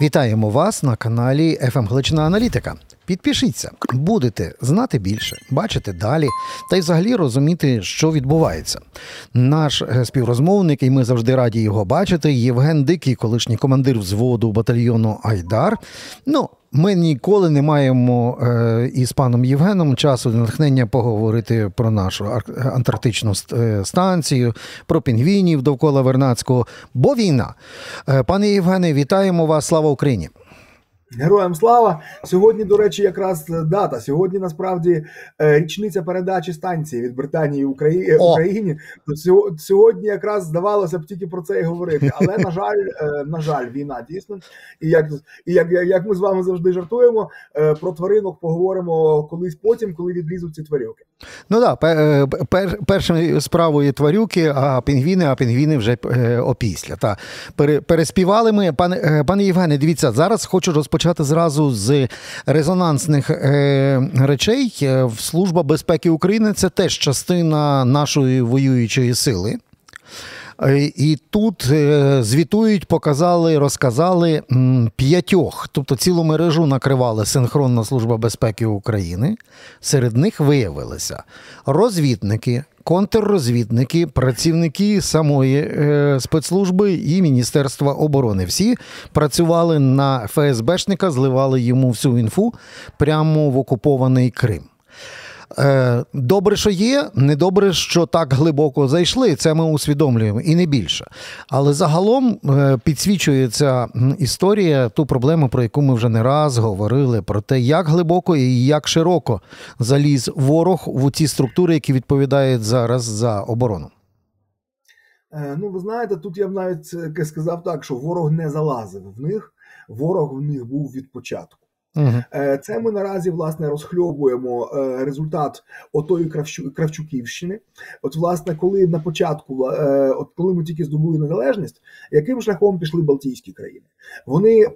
Вітаємо вас на каналі «ФМ Глична Аналітика. Підпишіться, будете знати більше, бачити далі та й взагалі розуміти, що відбувається. Наш е, співрозмовник, і ми завжди раді його бачити, Євген Дикий, колишній командир взводу батальйону Айдар. Ну, ми ніколи не маємо е, із паном Євгеном часу натхнення поговорити про нашу ар- антарктичну е, станцію, про пінгвінів довкола Вернадського, бо війна. Е, пане Євгене, вітаємо вас! Слава Україні! Героям слава! Сьогодні, до речі, якраз дата. Сьогодні насправді е, річниця передачі станції від Британії Украї... Україні. Сьогодні якраз здавалося б тільки про це і говорити. Але на жаль, е, на жаль, війна дійсно. І як і як, як ми з вами завжди жартуємо, е, про тваринок поговоримо колись потім, коли відлізуть ці тварюки. Ну так, да, пер, першою справою тварюки, а пінгвіни, а пінгвіни вже е, опісля. Та. Переспівали ми. Пане, е, пане Євгене, дивіться, зараз хочу розпочати зразу з резонансних е, речей. Е, Служба безпеки України це теж частина нашої воюючої сили. Е, І тут звітують, показали, розказали п'ятьох, тобто цілу мережу накривала Синхронна служба безпеки України. Серед них виявилися розвідники, контррозвідники, працівники самої е, спецслужби і Міністерства оборони. Всі працювали на ФСБшника, зливали йому всю інфу прямо в окупований Крим. Е, Добре, що є, недобре, що так глибоко зайшли. Це ми усвідомлюємо і не більше. Але загалом е, підсвічується історія ту проблему, про яку ми вже не раз говорили, про те, як глибоко і як широко заліз ворог в ті структури, які відповідають зараз за оборону. Е, Ну, ви знаєте, тут я б навіть сказав так, що ворог не залазив в них, ворог в них був від початку. Е, Це ми наразі власне розхльобуємо е, результат отої Кравчуківщини. От, власне, коли на початку, е, от коли ми тільки здобули незалежність, яким шляхом пішли Балтійські країни? Вони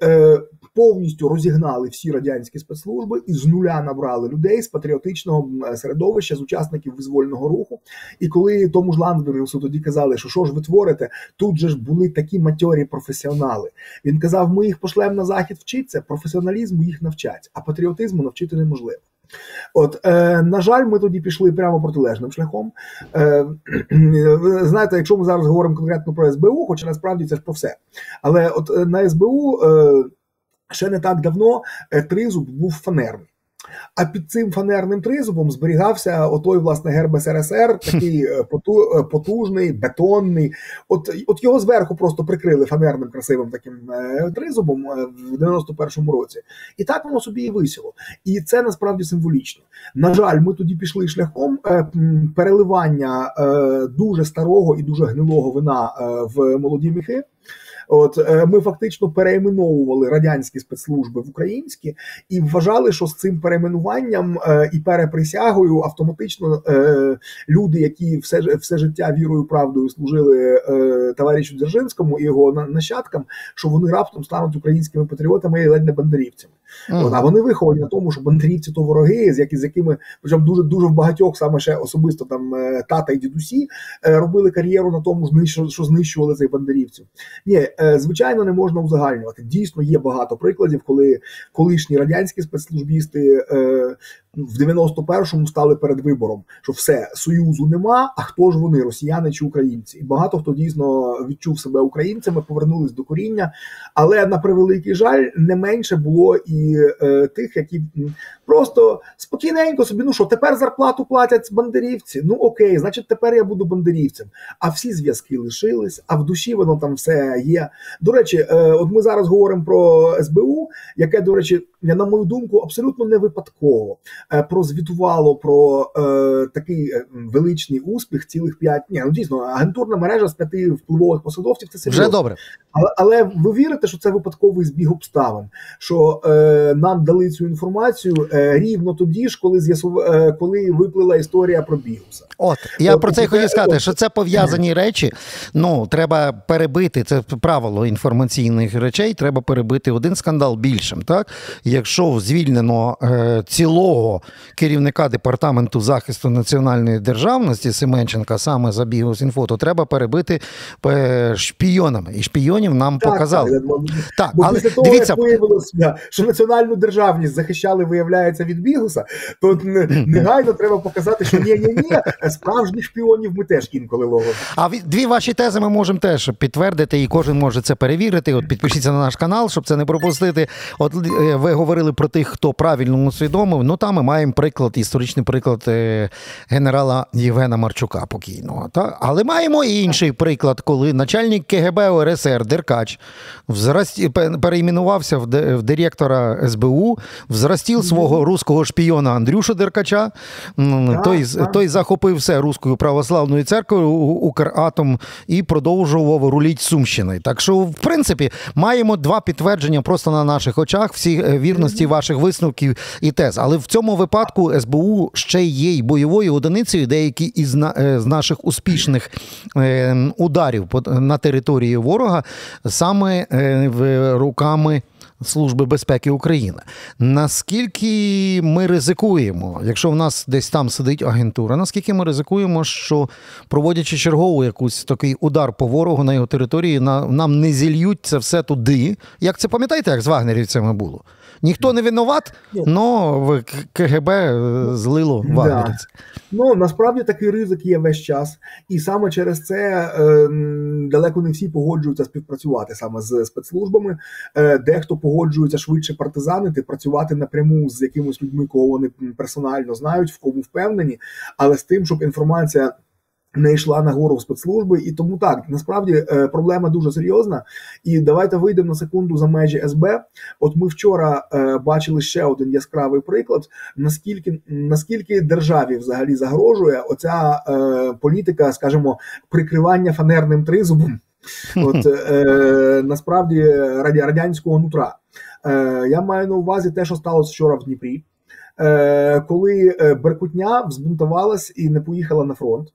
повністю розігнали всі радянські спецслужби і з нуля набрали людей з патріотичного середовища, з учасників визвольного руху. І коли тому ж Ландбергусу тоді казали, що що ж ви творите, тут же ж були такі матьорі професіонали. Він казав: ми їх пошлемо на захід вчитися, професіоналізму їх навчать, а патріотизму навчити неможливо. От, е, на жаль, ми тоді пішли прямо протилежним шляхом. Е, знаєте, якщо ми зараз говоримо конкретно про СБУ, хоча насправді це ж про все. Але от е, на СБУ е, ще не так давно е, тризуб був фанерний. А під цим фанерним тризубом зберігався отой власне герб СРСР, такий е, е, потужний, бетонний. От, от його зверху просто прикрили фанерним красивим таким тризубом е, в 91-му році. І так воно собі і висіло. І це насправді символічно. На жаль, ми тоді пішли шляхом переливання дуже старого і дуже гнилого вина в молоді міхи. От е, ми фактично переіменовували радянські спецслужби в українські і вважали, що з цим перейменуванням е, і переприсягою автоматично е, люди, які все все життя вірою правдою служили товаришу Дзержинському і його нащадкам, що вони раптом стануть українськими патріотами і ледь не бандерівцями. От, а вони виховані на тому, що бандерівці то вороги, з які з якими причому дуже дуже в багатьох, саме ще особисто там е, тата і дідусі, е, робили кар'єру на тому, що знищували цих бандерівців. Ні, е, звичайно, не можна узагальнювати. Дійсно, є багато прикладів, коли колишні радянські спецслужбісти в 91-му стали перед вибором, що все союзу нема. А хто ж вони, росіяни чи українці? І багато хто дійсно відчув себе українцями, повернулись до коріння. Але на превеликий жаль, не менше було і е, тих, які просто спокійненько собі. Ну що тепер зарплату платять бандерівці? Ну окей, значить, тепер я буду бандерівцем. А всі зв'язки лишились, а в душі воно там все є. До речі, е, от ми зараз говоримо про СБУ, яке, до речі, на мою думку, абсолютно не випадково прозвітувало про е, такий е, величний успіх цілих п'ять. Ні, ну дійсно, агентурна мережа з п'яти впливових посадовців це серйозно. Вже добре. Але, але ви вірите, що це випадковий збіг обставин, що е, нам дали цю інформацію е, рівно тоді ж, коли з'ясув, е, коли виплила історія про Бігуса. От я От, про це й хотів сказати, от. що це пов'язані речі. Ну треба перебити це правило інформаційних речей. Треба перебити один скандал більшим. Так, якщо звільнено е, цілого керівника департаменту захисту національної державності Семенченка саме за Бігус інфо, то треба перебити е, шпійонами. І шпійонів шпіонів нам так, показали. Так, так, Бо але після того, дивіться... як виявилося, що національну державність захищали, виявляється, від Бігуса, то негайно треба показати, що ні, ні, ні, справжніх шпіонів ми теж інколи ловимо. А дві ваші тези ми можемо теж підтвердити, і кожен може це перевірити. От підпишіться на наш канал, щоб це не пропустити. От е, ви говорили про тих, хто правильно усвідомив. Ну там ми маємо приклад, історичний приклад е, генерала Євгена Марчука покійного. Та? Але маємо і інший приклад, коли начальник КГБ УРСР Деркач взрасті, перейменувався в, в директора СБУ, взрастів свого руського шпіона Андрюшу Деркача. Той, той захопив все руською православною церквою Укратом і продовжував руліть Сумщиною. Так що, в принципі, маємо два підтвердження просто на наших очах всі е, вірності ваших висновків і тез. Але в цьому випадку СБУ ще є й бойовою одиницею, деякі із е, з наших успішних е, ударів на території ворога саме в руками. Служби безпеки України. Наскільки ми ризикуємо, якщо в нас десь там сидить агентура, наскільки ми ризикуємо, що проводячи чергову якусь такий удар по ворогу на його території, нам не зільють це все туди? Як це пам'ятаєте, як з вагнерівцями було? Ніхто не винуват, але КГБ е, злило вагнерівців. Ну насправді такий ризик є весь час, і саме через це е, далеко не всі погоджуються співпрацювати саме з спецслужбами. Е, Дехто погоджується швидше партизанити, працювати напряму з якимись людьми, кого вони персонально знають, в кому впевнені, але з тим, щоб інформація не йшла нагору в спецслужби, і тому так насправді е, проблема дуже серйозна. І давайте вийдемо на секунду за межі СБ. От ми вчора е, бачили ще один яскравий приклад. Наскільки наскільки державі взагалі загрожує оця е, політика, скажімо, прикривання фанерним тризубом, от е, насправді радянського нутра. Е, Я маю на увазі те, що сталося вчора в Дніпрі, е, коли Беркутня взбунтувалась і не поїхала на фронт.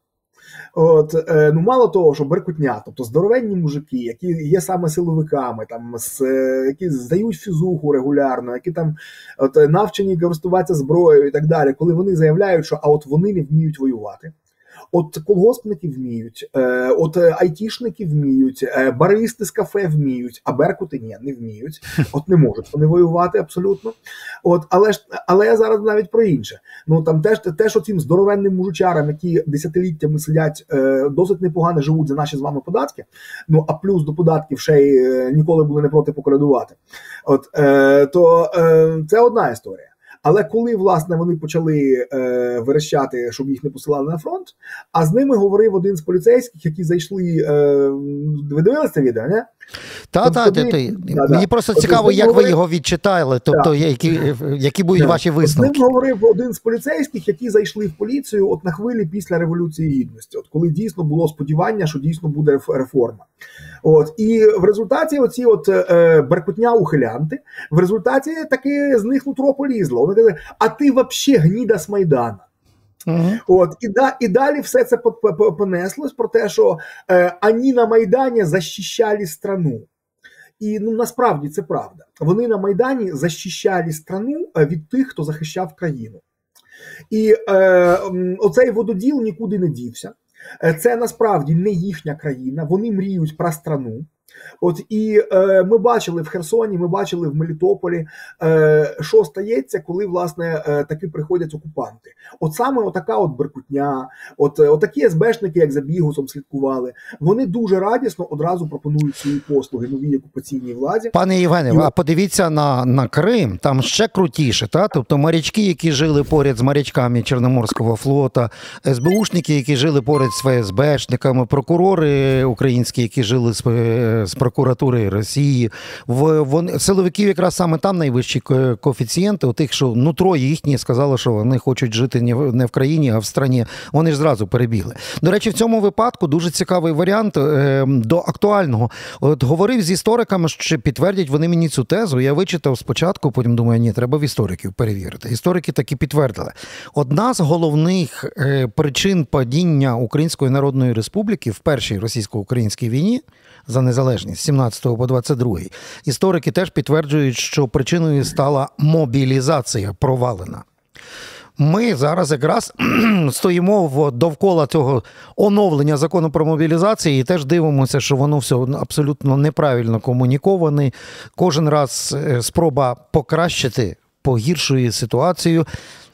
От е, ну мало того, що беркутня, тобто здоровенні мужики, які є саме силовиками, там з які здають фізуху регулярно, які там от навчені користуватися зброєю і так далі, коли вони заявляють, що а от вони не вміють воювати. От колгоспники вміють, е, от айтішники вміють, е, баристи з кафе вміють, а беркути ні, не вміють. От не можуть вони воювати абсолютно. От, але ж але я зараз навіть про інше. Ну там теж те, теж оцім здоровенним мужичарам, які десятиліттями сидять, е, досить непогано живуть за наші з вами податки. Ну а плюс до податків ще й ніколи були не проти поколядувати. От то це одна історія. Але коли власне вони почали е, верещати, щоб їх не посилали на фронт, а з ними говорив один з поліцейських, які зайшли. Е, ви дивилися відео, не? Та, та, та, та. Мені просто От цікаво, як говорив... ви його відчитали, тобто які які будуть так. ваші висновки. З ним говорив один з поліцейських, які зайшли в поліцію от на хвилі після Революції Гідності, от коли дійсно було сподівання, що дійсно буде реформа. От І в результаті оці от е, беркутня ухилянти, в результаті таки з них нутро полізло. Вони казали, а ти взагалі гніда з Майдана. Uh-huh. От і да і далі все це понеслось про те, що е, ані на Майдані захищали страну. І ну насправді це правда. Вони на Майдані захищали страну е, від тих, хто захищав країну. І е, оцей вододіл нікуди не дівся. Е, це насправді не їхня країна. Вони мріють про страну. От і е, ми бачили в Херсоні, ми бачили в Мелітополі, е, що стається, коли власне е, таки приходять окупанти. От саме отака от беркутня, от е, отакі СБшники, як за бігусом слідкували, вони дуже радісно одразу пропонують свої послуги новій окупаційній владі. Пане Євгене, і... а подивіться на на Крим, там ще крутіше, та тобто морячки, які жили поряд з морячками Чорноморського флота, СБУшники, які жили поряд з ФСБшниками, прокурори українські, які жили з з прокуратури Росії. В вони силовиків якраз саме там найвищі коефіцієнти, у тих, що нутро їхні сказали, що вони хочуть жити не в країні, а в страні. Вони ж зразу перебігли. До речі, в цьому випадку дуже цікавий варіант е, до актуального. От говорив з істориками, що підтвердять вони мені цю тезу. Я вичитав спочатку, потім думаю, ні, треба в істориків перевірити. Історики таки підтвердили. Одна з головних е, причин падіння Української Народної Республіки в першій російсько-українській війні за незалежність 17 по 22. Історики теж підтверджують, що причиною стала мобілізація провалена. ми зараз якраз стоїмо довкола цього оновлення закону про мобілізацію і теж дивимося, що воно все абсолютно неправильно комуніковане. Кожен раз е, спроба покращити погіршує ситуацію.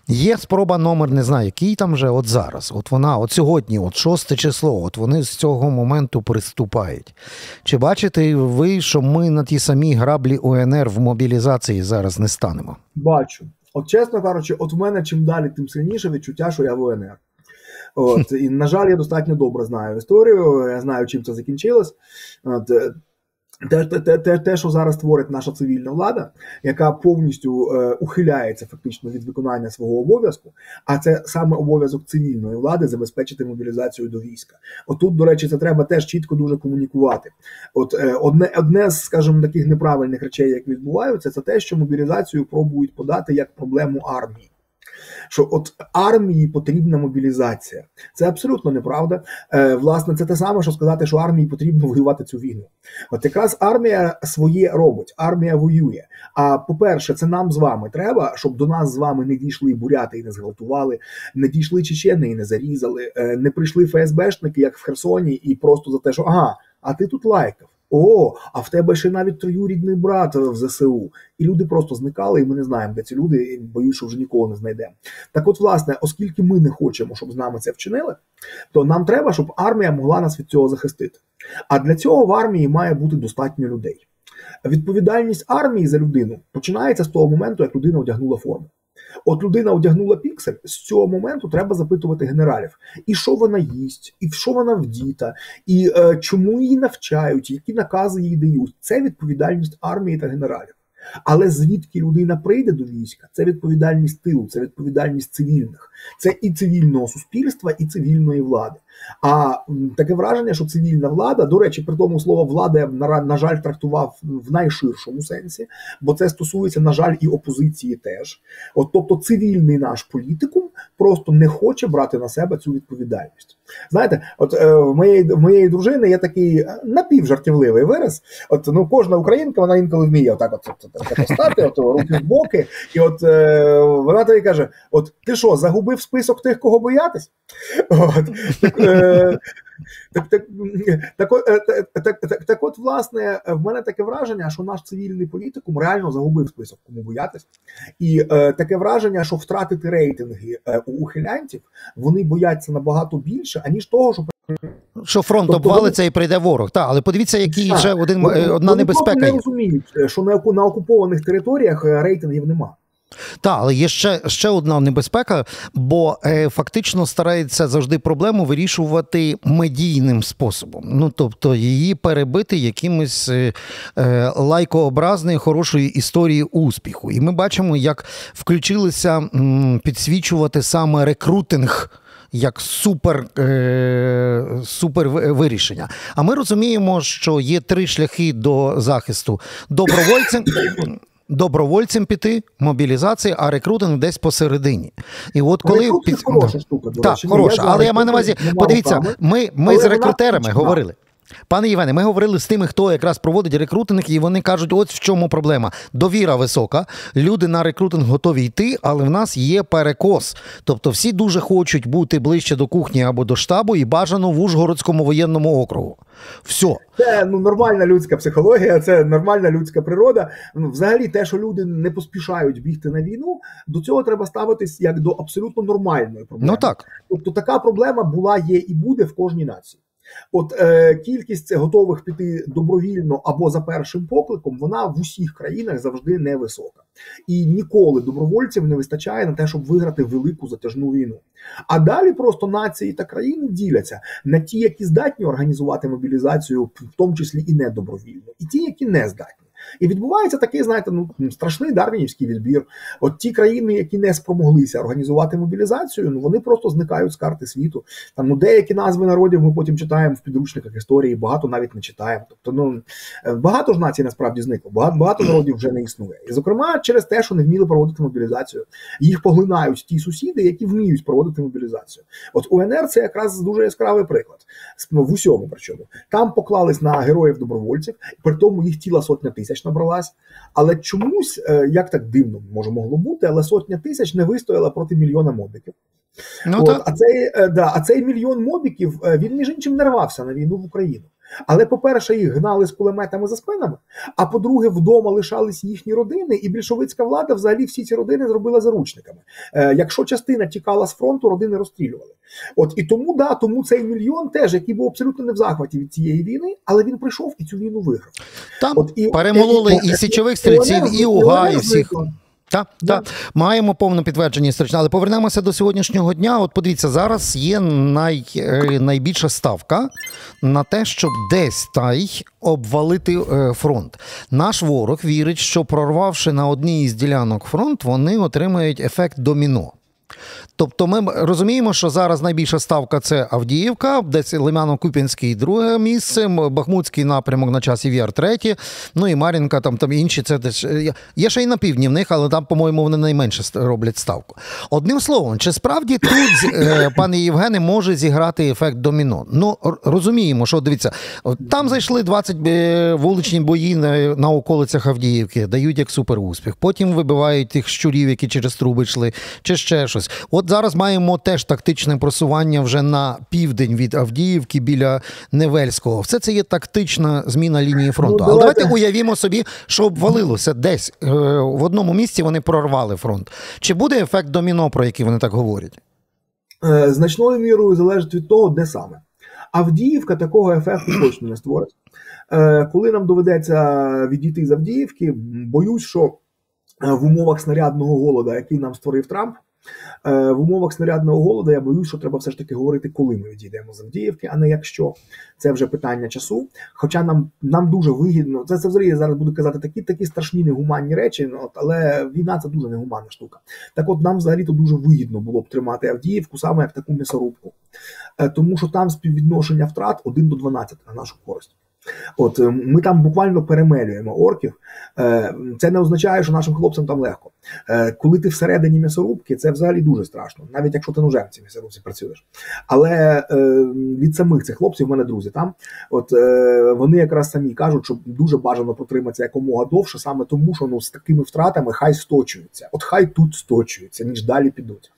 Є спроба номер, не знаю, який там вже от зараз. От вона, от сьогодні, от шосте число, от вони з цього моменту приступають. Чи бачите ви, що ми на ті самі граблі УНР в мобілізації зараз не станемо? Бачу. От чесно кажучи, от в мене чим далі, тим сильніше відчуття, що я в УНР. От, І, на жаль, я достатньо добре знаю історію, я знаю, чим це закінчилось. От, те, те, те, те, що зараз творить наша цивільна влада, яка повністю е, ухиляється фактично від виконання свого обов'язку, а це саме обов'язок цивільної влади забезпечити мобілізацію до війська. Отут, до речі, це треба теж чітко дуже комунікувати. От е, одне одне з, скажімо, таких неправильних речей, як відбуваються, це те, що мобілізацію пробують подати як проблему армії що от армії потрібна мобілізація. Це абсолютно неправда. Е, Власне, це те саме, що сказати, що армії потрібно воювати цю війну. От якраз армія своє робить, армія воює. А по-перше, це нам з вами треба, щоб до нас з вами не дійшли буряти і не зґвалтували, не дійшли чечени і не зарізали, е, не прийшли ФСБшники, як в Херсоні, і просто за те, що ага, а ти тут лайкав. О, а в тебе ще навіть троюрідний брат в ЗСУ. І люди просто зникали, і ми не знаємо, де ці люди, і боюсь, що вже ніколи не знайдемо. Так от, власне, оскільки ми не хочемо, щоб з нами це вчинили, то нам треба, щоб армія могла нас від цього захистити. А для цього в армії має бути достатньо людей. Відповідальність армії за людину починається з того моменту, як людина одягнула форму. От людина одягнула піксель, з цього моменту треба запитувати генералів, і що вона їсть, і в що вона вдіта, і е, чому її навчають, які накази їй дають. Це відповідальність армії та генералів. Але звідки людина прийде до війська, це відповідальність тилу, це відповідальність цивільних, це і цивільного суспільства, і цивільної влади. А таке враження, що цивільна влада, до речі, при тому слово влада я на, жаль трактував в найширшому сенсі, бо це стосується, на жаль, і опозиції теж. От тобто, цивільний наш політикум просто не хоче брати на себе цю відповідальність. Знаєте, от е, в моєї в моєї дружини є такий е, напівжартівливий вираз. От ну кожна українка, вона інколи вміє отак, от, от, от, от стати, от руки в боки, і от е, вона тобі каже: От ти що, загубив список тих, кого боятись? От, так, е, так, так, так, так, так, так, от, власне, в мене таке враження, що наш цивільний політикум реально загубив список, кому боятись, і е, таке враження, що втратити рейтинги е, у ухилянтів вони бояться набагато більше, аніж того, що що фронт тобто обвалиться вони... і прийде ворог. Так, але подивіться, який так, ще один вони, одна вони небезпека. Вони не розуміють, що на окупованих територіях рейтингів немає. Так, але є ще ще одна небезпека, бо е, фактично старається завжди проблему вирішувати медійним способом. Ну тобто її перебити якимось е, е, лайкообразною хорошої історії успіху. І ми бачимо, як включилися м, підсвічувати саме рекрутинг. Як супер е, супер вирішення. А ми розуміємо, що є три шляхи до захисту добровольцям добровольцем піти, мобілізації, а рекрутинг десь посередині. І от коли під... хороша штука, до так, хороша, але я маю на увазі, подивіться, ми ми з рекрутерами говорили. Пане Євгене, ми говорили з тими, хто якраз проводить рекрутинг, і вони кажуть, ось в чому проблема. Довіра висока. Люди на рекрутинг готові йти, але в нас є перекос. Тобто всі дуже хочуть бути ближче до кухні або до штабу і бажано в Ужгородському воєнному округу. Все. Це ну, нормальна людська психологія, це нормальна людська природа. Ну, Взагалі, те, що люди не поспішають бігти на війну, до цього треба ставитись як до абсолютно нормальної проблеми. Ну так. Тобто така проблема була, є і буде в кожній нації. От е, кількість готових піти добровільно або за першим покликом, вона в усіх країнах завжди невисока. І ніколи добровольців не вистачає на те, щоб виграти велику затяжну війну. А далі просто нації та країни діляться на ті, які здатні організувати мобілізацію, в тому числі і не добровільно, і ті, які не здатні. І відбувається такий, знаєте, ну страшний дарвінівський відбір. От ті країни, які не спромоглися організувати мобілізацію, ну вони просто зникають з карти світу. Там ну деякі назви народів ми потім читаємо в підручниках історії, багато навіть не читаємо. Тобто, ну е, багато ж націй насправді зникло, багато багато народів вже не існує. І зокрема, через те, що не вміли проводити мобілізацію, їх поглинають ті сусіди, які вміють проводити мобілізацію. От УНР це якраз дуже яскравий приклад в усьому. Причому там поклались на героїв добровольців, при тому їх тіла сотня тисяч тисяч набралась. Але чомусь, е, як так дивно може могло бути, але сотня тисяч не вистояла проти мільйона мобіків. Ну, От, А цей е, да, а цей мільйон мобіків е, він між іншим не рвався на війну в Україну. Але, по-перше, їх гнали з кулеметами за спинами. А по-друге, вдома лишались їхні родини, і більшовицька влада взагалі всі ці родини зробила заручниками. Е, Якщо частина тікала з фронту, родини розстрілювали. От і тому да, тому цей мільйон теж, який був абсолютно не в захваті від цієї війни, але він прийшов і цю війну виграв. Там От і перемололи і, і, і січових стрільців, і уга, і всіх. Так, так, маємо повне підтвердження історичне, але повернемося до сьогоднішнього дня. От подивіться, зараз є най, е, найбільша ставка на те, щоб десь та й обвалити е, фронт. Наш ворог вірить, що прорвавши на одній із ділянок фронт, вони отримають ефект доміно. Тобто ми розуміємо, що зараз найбільша ставка це Авдіївка, десь Лимяно-Купінський друге місце, Бахмутський напрямок на часі Вір третє, ну і Мар'їнка, там там інші. Це десь є ще й на півдні в них, але там, по-моєму, вони найменше роблять ставку. Одним словом, чи справді тут, е, пане Євгене, може зіграти ефект доміно? Ну розуміємо, що дивіться, там зайшли 20 е, вуличні бої на, на околицях Авдіївки, дають як суперуспіх. Потім вибивають тих щурів, які через труби йшли, чи ще щось. От зараз маємо теж тактичне просування вже на південь від Авдіївки біля Невельського. Все це є тактична зміна лінії фронту. Ну, Але давайте уявімо собі, що обвалилося десь е, в одному місці. Вони прорвали фронт. Чи буде ефект доміно, про який вони так говорять? Е, значною мірою залежить від того, де саме. Авдіївка такого ефекту точно не створить. Е, коли нам доведеться відійти з Авдіївки, боюсь, що в умовах снарядного голода, який нам створив Трамп, в умовах снарядного голоду я боюсь, що треба все ж таки говорити, коли ми відійдемо з Авдіївки, а не якщо це вже питання часу. Хоча нам нам дуже вигідно, це це взагалі я зараз буду казати такі такі страшні негуманні речі, ну, от, але війна це дуже негуманна штука. Так от нам взагалі то дуже вигідно було б тримати Авдіївку саме як таку м'ясорубку, е, тому що там співвідношення втрат 1 до 12 на нашу користь. От е, ми там буквально перемелюємо орків. Е, це не означає, що нашим хлопцям там легко. Е, коли ти всередині м'ясорубки, це взагалі дуже страшно, навіть якщо ти ножем в цій м'ясорубці працюєш. Але від самих цих хлопців в мене друзі там, от вони якраз самі кажуть, що дуже бажано протриматися якомога довше, саме тому, що ну з такими втратами хай сточуються. От хай тут сточуються, ніж далі підуть.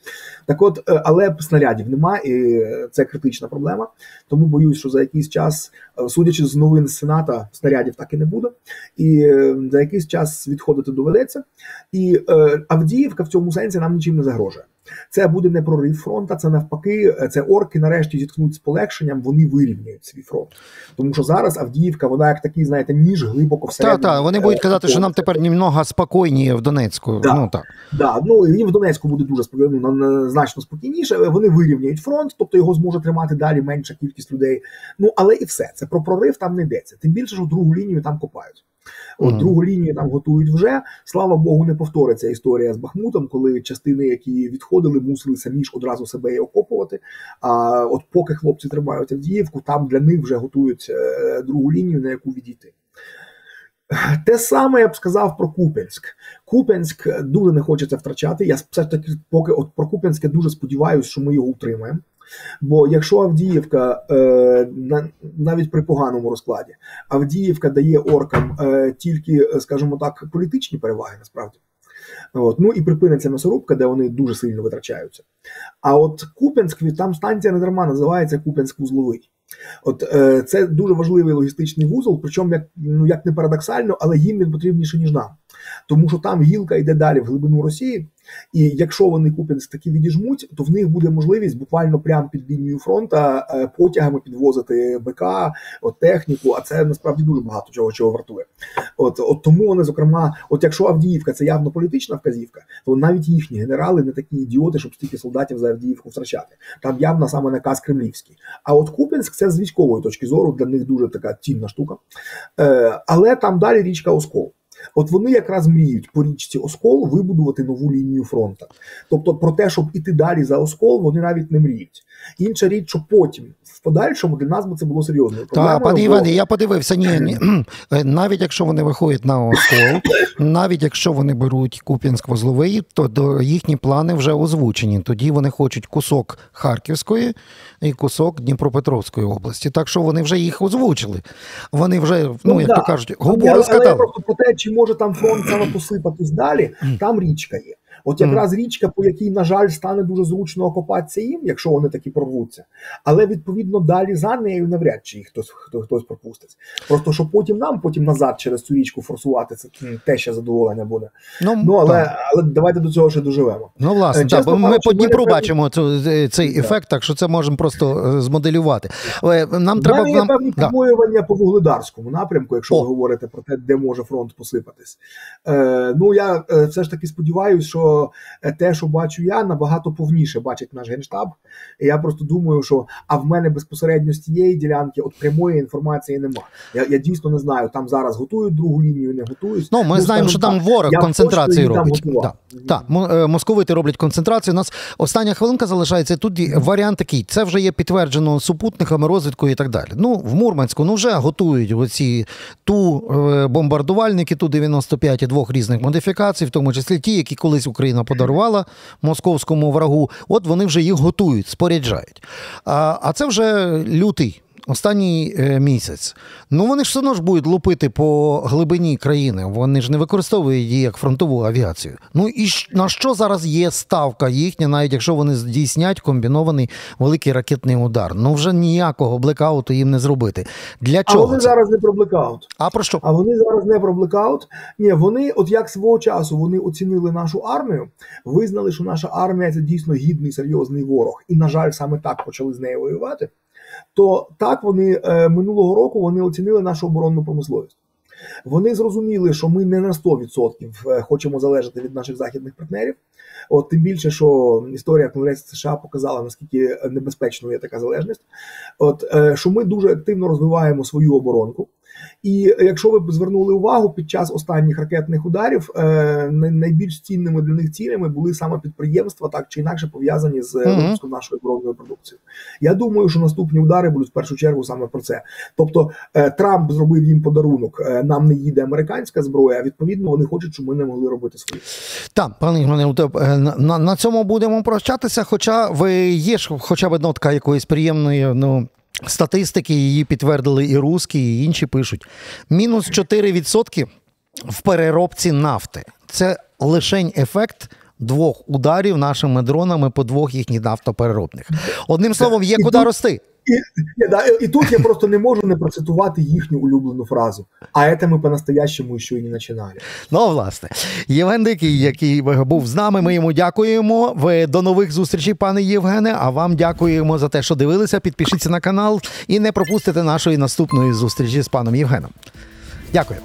Так, от, але снарядів нема, і це критична проблема. Тому боюсь, що за якийсь час, судячи з новин новин Сената снарядів так і не буде, і е, за якийсь час відходити доведеться. І е, Авдіївка в цьому сенсі нам нічим не загрожує. Це буде не прорив фронта, це навпаки, це орки нарешті зіткнуть з полегшенням, вони вирівнюють свій фронт. Тому що зараз Авдіївка, вона як такий, знаєте, ніж глибоко всередині. Так, так, вони будуть казати, що нам тепер німного спокійніше в Донецьку. Да, ну так. Да, ну їм в Донецьку буде дуже спокійно, ну, значно спокійніше. Вони вирівняють фронт, тобто його зможе тримати далі менша кількість людей. Ну але і все це про прорив там не йдеться. Тим більше, що другу лінію там копають. От mm. другу лінію там готують вже. Слава Богу, не повториться історія з Бахмутом, коли частини, які відходили, мусили самі ж одразу себе і окопувати. А от поки хлопці тримають Авдіївку, там для них вже готують е, другу лінію, на яку відійти. Те саме я б сказав про Купенськ. Купенськ дуже не хочеться втрачати. Я все ж таки, поки от про Купенськ я дуже сподіваюся, що ми його утримаємо. Бо якщо Авдіївка е, навіть при поганому розкладі Авдіївка дає оркам е, тільки, скажімо так, політичні переваги, насправді. От. Ну і припиниться м'ясорубка, де вони дуже сильно витрачаються. А от Купенськ, там станція не дарма називається Купенськ-Вузловий. От е, це дуже важливий логістичний вузол, причому як ну як не парадоксально, але їм він потрібніше ніж нам, тому що там гілка йде далі в глибину Росії. І якщо вони Куп'янськ таки відіжмуть, то в них буде можливість буквально прямо під лінією фронта е, потягами підвозити БК, от техніку. А це насправді дуже багато чого чого вартує. От от тому вони, зокрема, от якщо Авдіївка це явно політична вказівка, то навіть їхні генерали не такі ідіоти, щоб стільки солдатів за Авдіївку втрачати. Там явно саме наказ кремлівський. А от Куп'янськ це з військової точки зору для них дуже така цінна штука. Е, Але там далі річка Оскол. От вони якраз мріють по річці Оскол вибудувати нову лінію фронту. Тобто про те, щоб іти далі за Оскол, вони навіть не мріють. Інша річ, що потім в подальшому для нас би це було серйозною Та, проблемою. пане Іване, я подивився, ні, ні. Е, навіть якщо вони виходять на Оскол, навіть якщо вони беруть Куп'янськ-Вузловий, то до їхні плани вже озвучені. Тоді вони хочуть кусок Харківської і кусок Дніпропетровської області. Так що вони вже їх озвучили. Вони вже, ну, як да. то кажуть, губу але, але я просто про те, чи може там фронт саме посипатись далі, там річка є. От якраз річка, по якій, на жаль, стане дуже зручно окопатися їм, якщо вони таки прорвуться. Але відповідно далі за нею навряд чи їх хтось хто, хтось пропустить. Просто що потім нам, потім назад через цю річку форсувати це те ще задоволення буде. Ну але, так. але давайте до цього ще доживемо. Ну, власне, Е, так, бо ми по Дніпру бачимо цю, цей ефект, так що це можемо просто е, змоделювати. Е, Нам треба є нам... певні побоювання по вугледарському напрямку, якщо О. ви говорите про те, де може фронт посипатись. Е, ну я е, все ж таки сподіваюся, що е, те, що бачу я, набагато повніше бачить наш генштаб. І я просто думаю, що а в мене безпосередньо з тієї ділянки от прямої інформації нема. Я, я дійсно не знаю, там зараз готують другу лінію, не готують. Ну, ми знаємо, що там ворог концентрацію робить. Да. Так, е, московити роблять концентрацію. У нас остання хвилинка залишається. Тут варіант такий: це вже є підтверджено супутниками, розвідкою і так далі. Ну, в Мурманську ну вже готують оці ту е, бомбардувальники, ту 95 і двох різних модифікацій, в тому числі ті, які колись Україна подарувала московському врагу. От вони вже їх готують, споряджають. А, а це вже лютий. Останній е, місяць. Ну вони ж все одно ж будуть лупити по глибині країни. Вони ж не використовують її як фронтову авіацію. Ну і на що зараз є ставка їхня, навіть якщо вони здійснять комбінований великий ракетний удар? Ну вже ніякого блекауту їм не зробити. Для А чого? вони це? зараз не про блекаут. А про що? А вони зараз не про блекаут. Ні, вони, от як свого часу, вони оцінили нашу армію, визнали, що наша армія це дійсно гідний серйозний ворог, і на жаль, саме так почали з нею воювати. То так вони е, минулого року вони оцінили нашу оборонну промисловість. Вони зрозуміли, що ми не на 100% е, хочемо залежати від наших західних партнерів. От тим більше, що історія Конгресу США показала наскільки небезпечною є така залежність. От е, що ми дуже активно розвиваємо свою оборонку. І якщо ви б звернули увагу під час останніх ракетних ударів, е, найбільш цінними для них цілями були саме підприємства, так чи інакше пов'язані з випуском нашої оборонної продукції. Я думаю, що наступні удари будуть в першу чергу саме про це. Тобто е, Трамп зробив їм подарунок. е, Нам не їде американська зброя. а Відповідно, вони хочуть, щоб ми не могли робити свої. Так, пане е, на, на, на цьому будемо прощатися. Хоча ви є ж хоча б нотка якоїсь приємної ну, статистики, її підтвердили і русські, і інші пишуть. Мінус 4% в переробці нафти. Це лишень ефект. Двох ударів нашими дронами по двох їхніх нафтопереробних. Одним словом, є І куди рости. І, ні, да, і тут я просто не можу не процитувати їхню улюблену фразу. А це ми по-настоящему ще й не починали. Ну, власне, Євген Дикий, який був з нами, ми йому дякуємо. Ви до нових зустрічей, пане Євгене. А вам дякуємо за те, що дивилися. Підпишіться на канал і не пропустите нашої наступної зустрічі з паном Євгеном. Дякую.